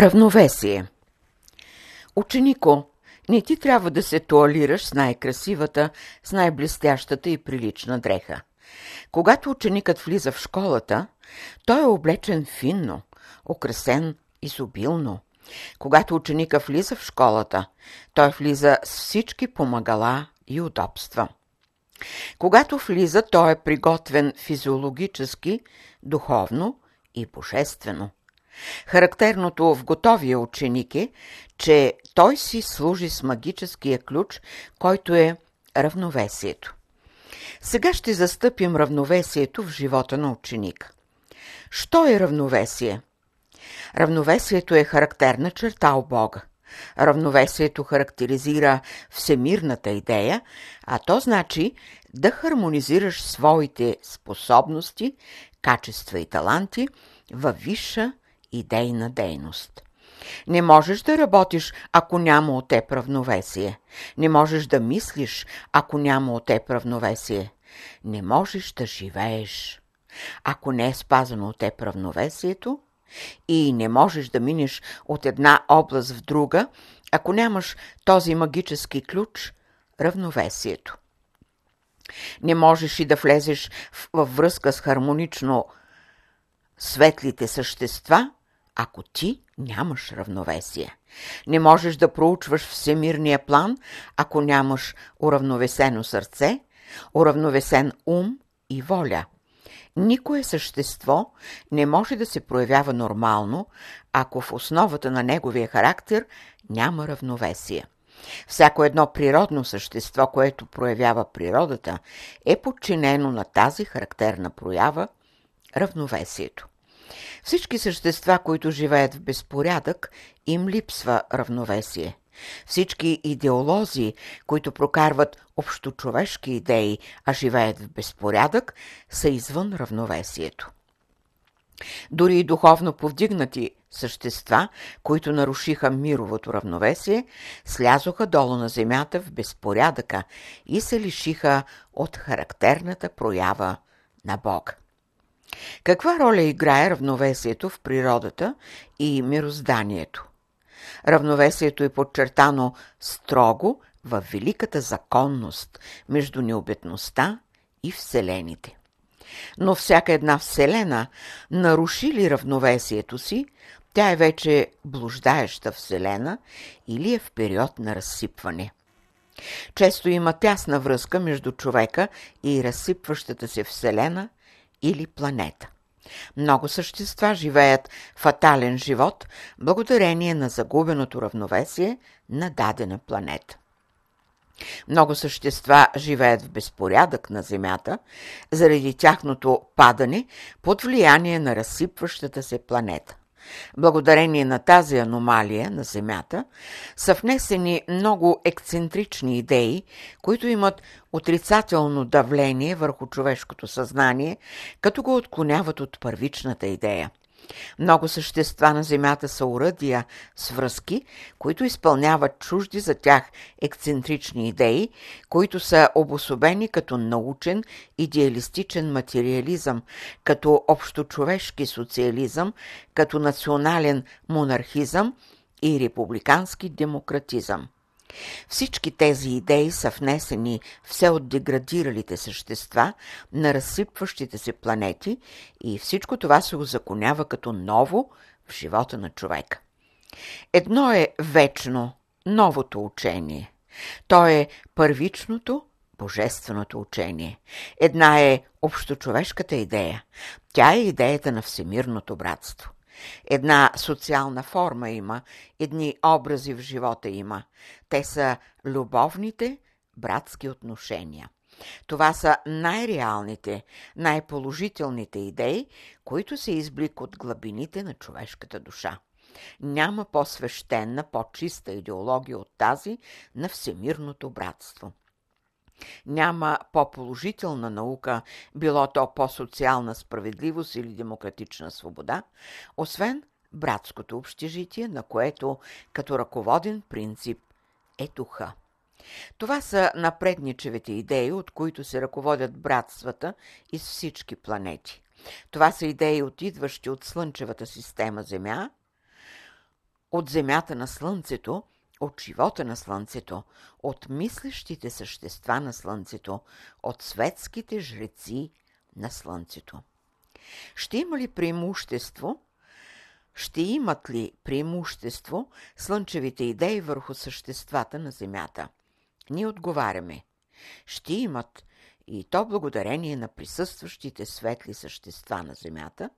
Равновесие Ученико, не ти трябва да се туалираш с най-красивата, с най-блестящата и прилична дреха. Когато ученикът влиза в школата, той е облечен финно, украсен изобилно. Когато ученика влиза в школата, той влиза с всички помагала и удобства. Когато влиза, той е приготвен физиологически, духовно и божествено. Характерното в готовия ученик е, че той си служи с магическия ключ, който е равновесието. Сега ще застъпим равновесието в живота на ученика. Що е равновесие? Равновесието е характерна черта у Бога. Равновесието характеризира всемирната идея, а то значи да хармонизираш своите способности, качества и таланти във висша идейна дейност. Не можеш да работиш, ако няма от теб равновесие. Не можеш да мислиш, ако няма от теб равновесие. Не можеш да живееш. Ако не е спазано от теб равновесието и не можеш да минеш от една област в друга, ако нямаш този магически ключ – равновесието. Не можеш и да влезеш във връзка с хармонично светлите същества, ако ти нямаш равновесие. Не можеш да проучваш всемирния план, ако нямаш уравновесено сърце, уравновесен ум и воля. Никое същество не може да се проявява нормално, ако в основата на неговия характер няма равновесие. Всяко едно природно същество, което проявява природата, е подчинено на тази характерна проява – равновесието. Всички същества, които живеят в безпорядък, им липсва равновесие. Всички идеолози, които прокарват общочовешки идеи, а живеят в безпорядък, са извън равновесието. Дори и духовно повдигнати същества, които нарушиха мировото равновесие, слязоха долу на земята в безпорядъка и се лишиха от характерната проява на Бога. Каква роля играе равновесието в природата и мирозданието? Равновесието е подчертано строго в великата законност между необетността и вселените. Но всяка една вселена наруши ли равновесието си, тя е вече блуждаеща вселена или е в период на разсипване. Често има тясна връзка между човека и разсипващата се вселена или планета. Много същества живеят фатален живот благодарение на загубеното равновесие на дадена планета. Много същества живеят в безпорядък на Земята заради тяхното падане под влияние на разсипващата се планета. Благодарение на тази аномалия на Земята са внесени много ексцентрични идеи, които имат отрицателно давление върху човешкото съзнание, като го отклоняват от първичната идея – много същества на Земята са уръдия с връзки, които изпълняват чужди за тях ексцентрични идеи, които са обособени като научен, идеалистичен материализъм, като общочовешки социализъм, като национален монархизъм и републикански демократизъм. Всички тези идеи са внесени все от деградиралите същества на разсипващите се планети и всичко това се озаконява като ново в живота на човека. Едно е вечно, новото учение. То е първичното, божественото учение. Една е общочовешката идея. Тя е идеята на всемирното братство. Една социална форма има, едни образи в живота има. Те са любовните братски отношения. Това са най-реалните, най-положителните идеи, които се изблик от глъбините на човешката душа. Няма по-свещена, по-чиста идеология от тази на всемирното братство. Няма по-положителна наука, било то по-социална справедливост или демократична свобода, освен братското общежитие, на което като ръководен принцип е духа. Това са напредничевите идеи, от които се ръководят братствата из всички планети. Това са идеи, отидващи от Слънчевата система Земя, от земята на Слънцето, от живота на Слънцето, от мислещите същества на Слънцето, от светските жреци на Слънцето. Ще има ли преимущество? Ще имат ли преимущество слънчевите идеи върху съществата на Земята? Ние отговаряме. Ще имат и то благодарение на присъстващите светли същества на Земята,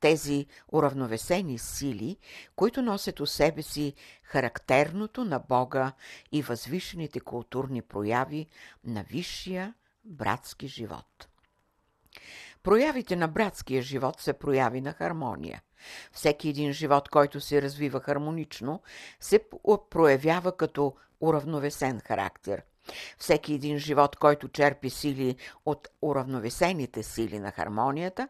тези уравновесени сили, които носят у себе си характерното на Бога и възвишените културни прояви на висшия братски живот. Проявите на братския живот са прояви на хармония. Всеки един живот, който се развива хармонично, се проявява като уравновесен характер. Всеки един живот, който черпи сили от уравновесените сили на хармонията,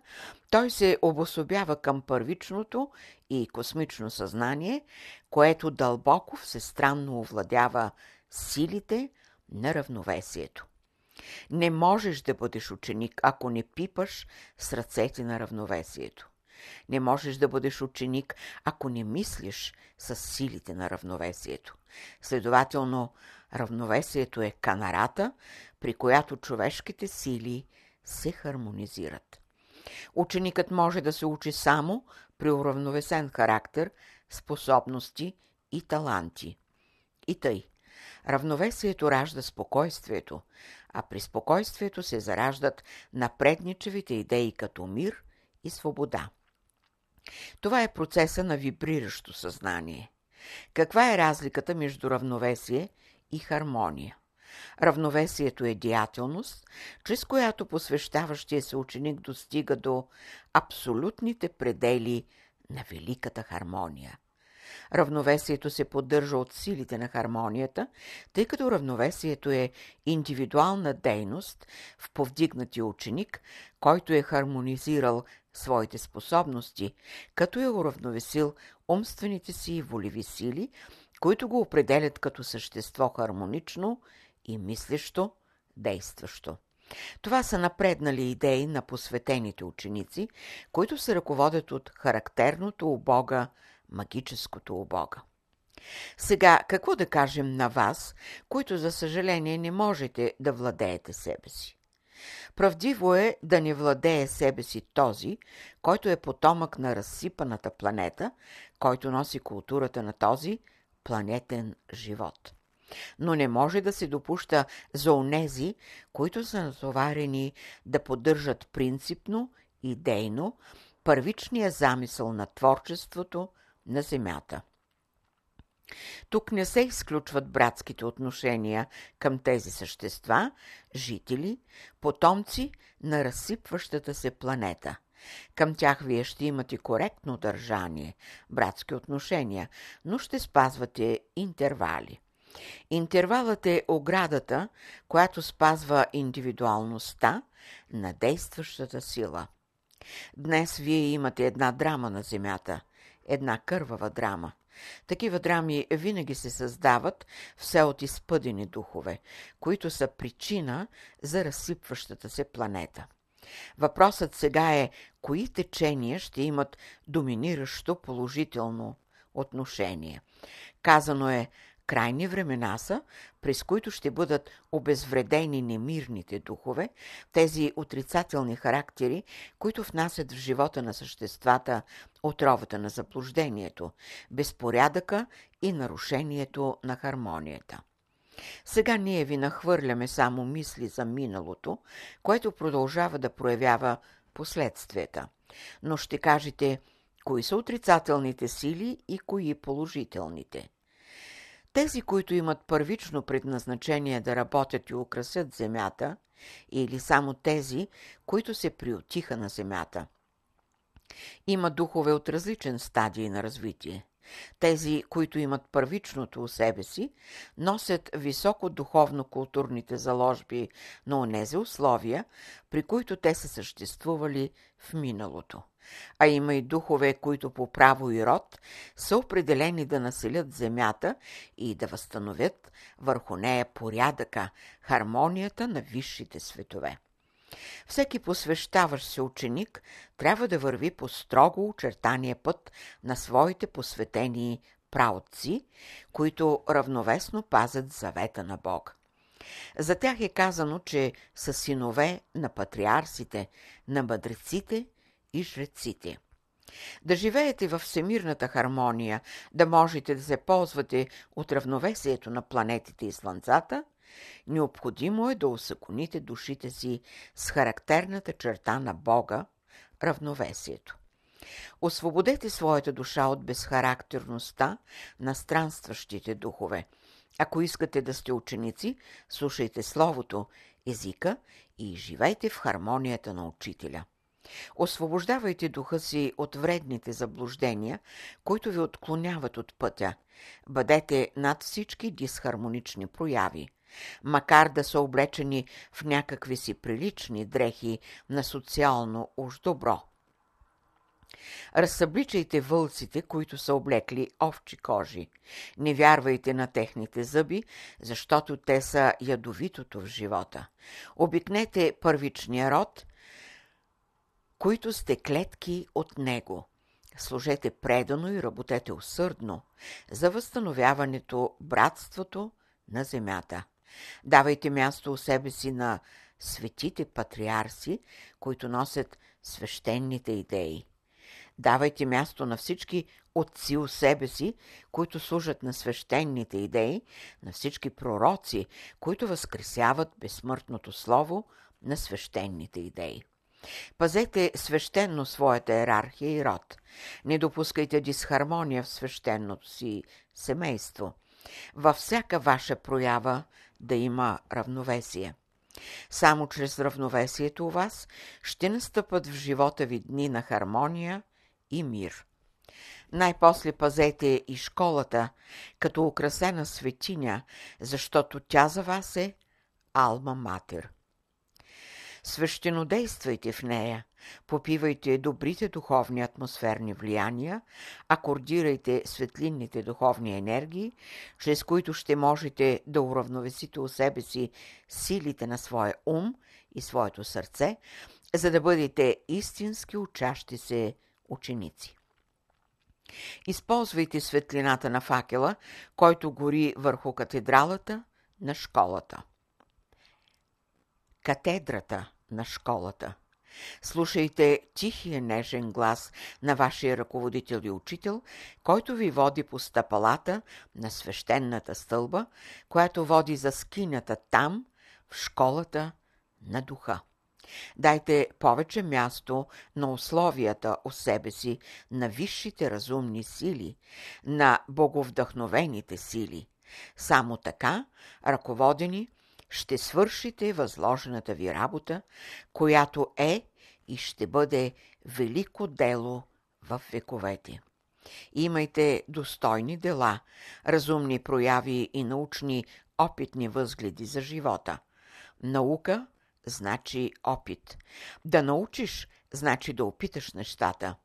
той се обособява към първичното и космично съзнание, което дълбоко всестранно овладява силите на равновесието. Не можеш да бъдеш ученик, ако не пипаш с ръцете на равновесието. Не можеш да бъдеш ученик, ако не мислиш с силите на равновесието. Следователно, равновесието е канарата, при която човешките сили се хармонизират. Ученикът може да се учи само при уравновесен характер, способности и таланти. И тъй. Равновесието ражда спокойствието, а при спокойствието се зараждат напредничевите идеи като мир и свобода. Това е процеса на вибриращо съзнание. Каква е разликата между равновесие и хармония? Равновесието е деятелност, чрез която посвещаващия се ученик достига до абсолютните предели на великата хармония. Равновесието се поддържа от силите на хармонията, тъй като равновесието е индивидуална дейност в повдигнатия ученик, който е хармонизирал своите способности, като е уравновесил умствените си и волеви сили, които го определят като същество хармонично и мислещо, действащо. Това са напреднали идеи на посветените ученици, които се ръководят от характерното у Бога магическото у Бога. Сега, какво да кажем на вас, които за съжаление не можете да владеете себе си? Правдиво е да не владее себе си този, който е потомък на разсипаната планета, който носи културата на този планетен живот. Но не може да се допуща за онези, които са натоварени да поддържат принципно, идейно, първичния замисъл на творчеството на Земята. Тук не се изключват братските отношения към тези същества, жители, потомци на разсипващата се планета. Към тях вие ще имате коректно държание, братски отношения, но ще спазвате интервали. Интервалът е оградата, която спазва индивидуалността на действащата сила. Днес вие имате една драма на Земята, една кървава драма. Такива драми винаги се създават все от изпъдени духове, които са причина за разсипващата се планета. Въпросът сега е, кои течения ще имат доминиращо положително отношение. Казано е, крайни времена са, през които ще бъдат обезвредени немирните духове, тези отрицателни характери, които внасят в живота на съществата отровата на заблуждението, безпорядъка и нарушението на хармонията. Сега ние ви нахвърляме само мисли за миналото, което продължава да проявява последствията. Но ще кажете, кои са отрицателните сили и кои положителните. Тези, които имат първично предназначение да работят и украсят земята, или само тези, които се приотиха на земята. Има духове от различен стадий на развитие. Тези, които имат първичното у себе си, носят високо духовно-културните заложби на онези условия, при които те са съществували в миналото. А има и духове, които по право и род са определени да населят земята и да възстановят върху нея порядъка, хармонията на висшите светове. Всеки посвещаващ се ученик трябва да върви по строго очертания път на своите посветени праотци, които равновесно пазят завета на Бог. За тях е казано, че са синове на патриарсите, на мъдреците и жреците. Да живеете в всемирната хармония, да можете да се ползвате от равновесието на планетите и слънцата, необходимо е да усъконите душите си с характерната черта на Бога – равновесието. Освободете своята душа от безхарактерността на странстващите духове. Ако искате да сте ученици, слушайте Словото, езика и живейте в хармонията на учителя. Освобождавайте духа си от вредните заблуждения, които ви отклоняват от пътя. Бъдете над всички дисхармонични прояви. Макар да са облечени в някакви си прилични дрехи на социално уж добро. Разсъбличайте вълците, които са облекли овчи кожи. Не вярвайте на техните зъби, защото те са ядовитото в живота. Обикнете първичния род които сте клетки от Него. Служете предано и работете усърдно за възстановяването братството на земята. Давайте място у себе си на светите патриарси, които носят свещените идеи. Давайте място на всички отци у себе си, които служат на свещените идеи, на всички пророци, които възкресяват безсмъртното слово на свещените идеи. Пазете свещенно своята иерархия и род. Не допускайте дисхармония в свещеното си семейство. Във всяка ваша проява да има равновесие. Само чрез равновесието у вас ще настъпат в живота ви дни на хармония и мир. Най-после пазете и школата, като украсена светиня, защото тя за вас е Алма Матер. Свещенодействайте в нея, попивайте добрите духовни атмосферни влияния, акордирайте светлинните духовни енергии, чрез които ще можете да уравновесите у себе си силите на своя ум и своето сърце, за да бъдете истински учащи се ученици. Използвайте светлината на факела, който гори върху катедралата на школата катедрата на школата. Слушайте тихия нежен глас на вашия ръководител и учител, който ви води по стъпалата на свещената стълба, която води за скинята там, в школата на духа. Дайте повече място на условията у себе си, на висшите разумни сили, на боговдъхновените сили. Само така, ръководени ще свършите възложената ви работа, която е и ще бъде велико дело в вековете. Имайте достойни дела, разумни прояви и научни опитни възгледи за живота. Наука значи опит. Да научиш значи да опиташ нещата –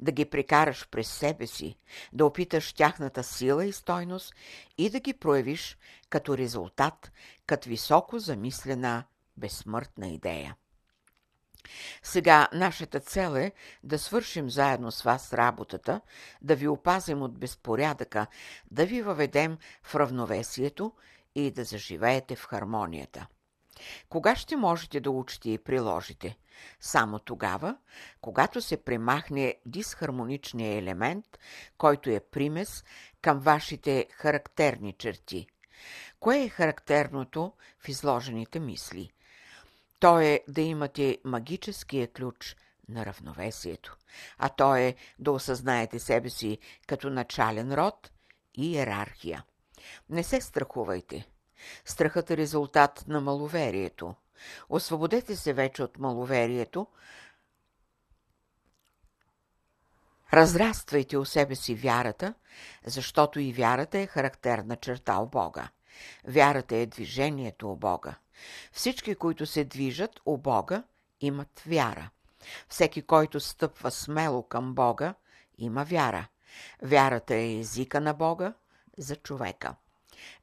да ги прекараш през себе си, да опиташ тяхната сила и стойност и да ги проявиш като резултат, като високо замислена безсмъртна идея. Сега нашата цел е да свършим заедно с вас работата, да ви опазим от безпорядъка, да ви въведем в равновесието и да заживеете в хармонията. Кога ще можете да учите и приложите? Само тогава, когато се премахне дисхармоничния елемент, който е примес към вашите характерни черти. Кое е характерното в изложените мисли? То е да имате магическия ключ на равновесието, а то е да осъзнаете себе си като начален род и иерархия. Не се страхувайте. Страхът е резултат на маловерието. Освободете се вече от маловерието. Разраствайте у себе си вярата, защото и вярата е характерна черта у Бога. Вярата е движението у Бога. Всички, които се движат у Бога, имат вяра. Всеки, който стъпва смело към Бога, има вяра. Вярата е езика на Бога за човека.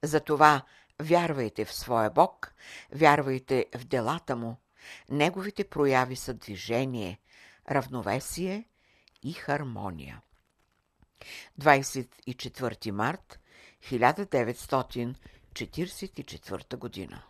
Затова Вярвайте в своя Бог, вярвайте в делата му. Неговите прояви са движение, равновесие и хармония. 24 март 1944 година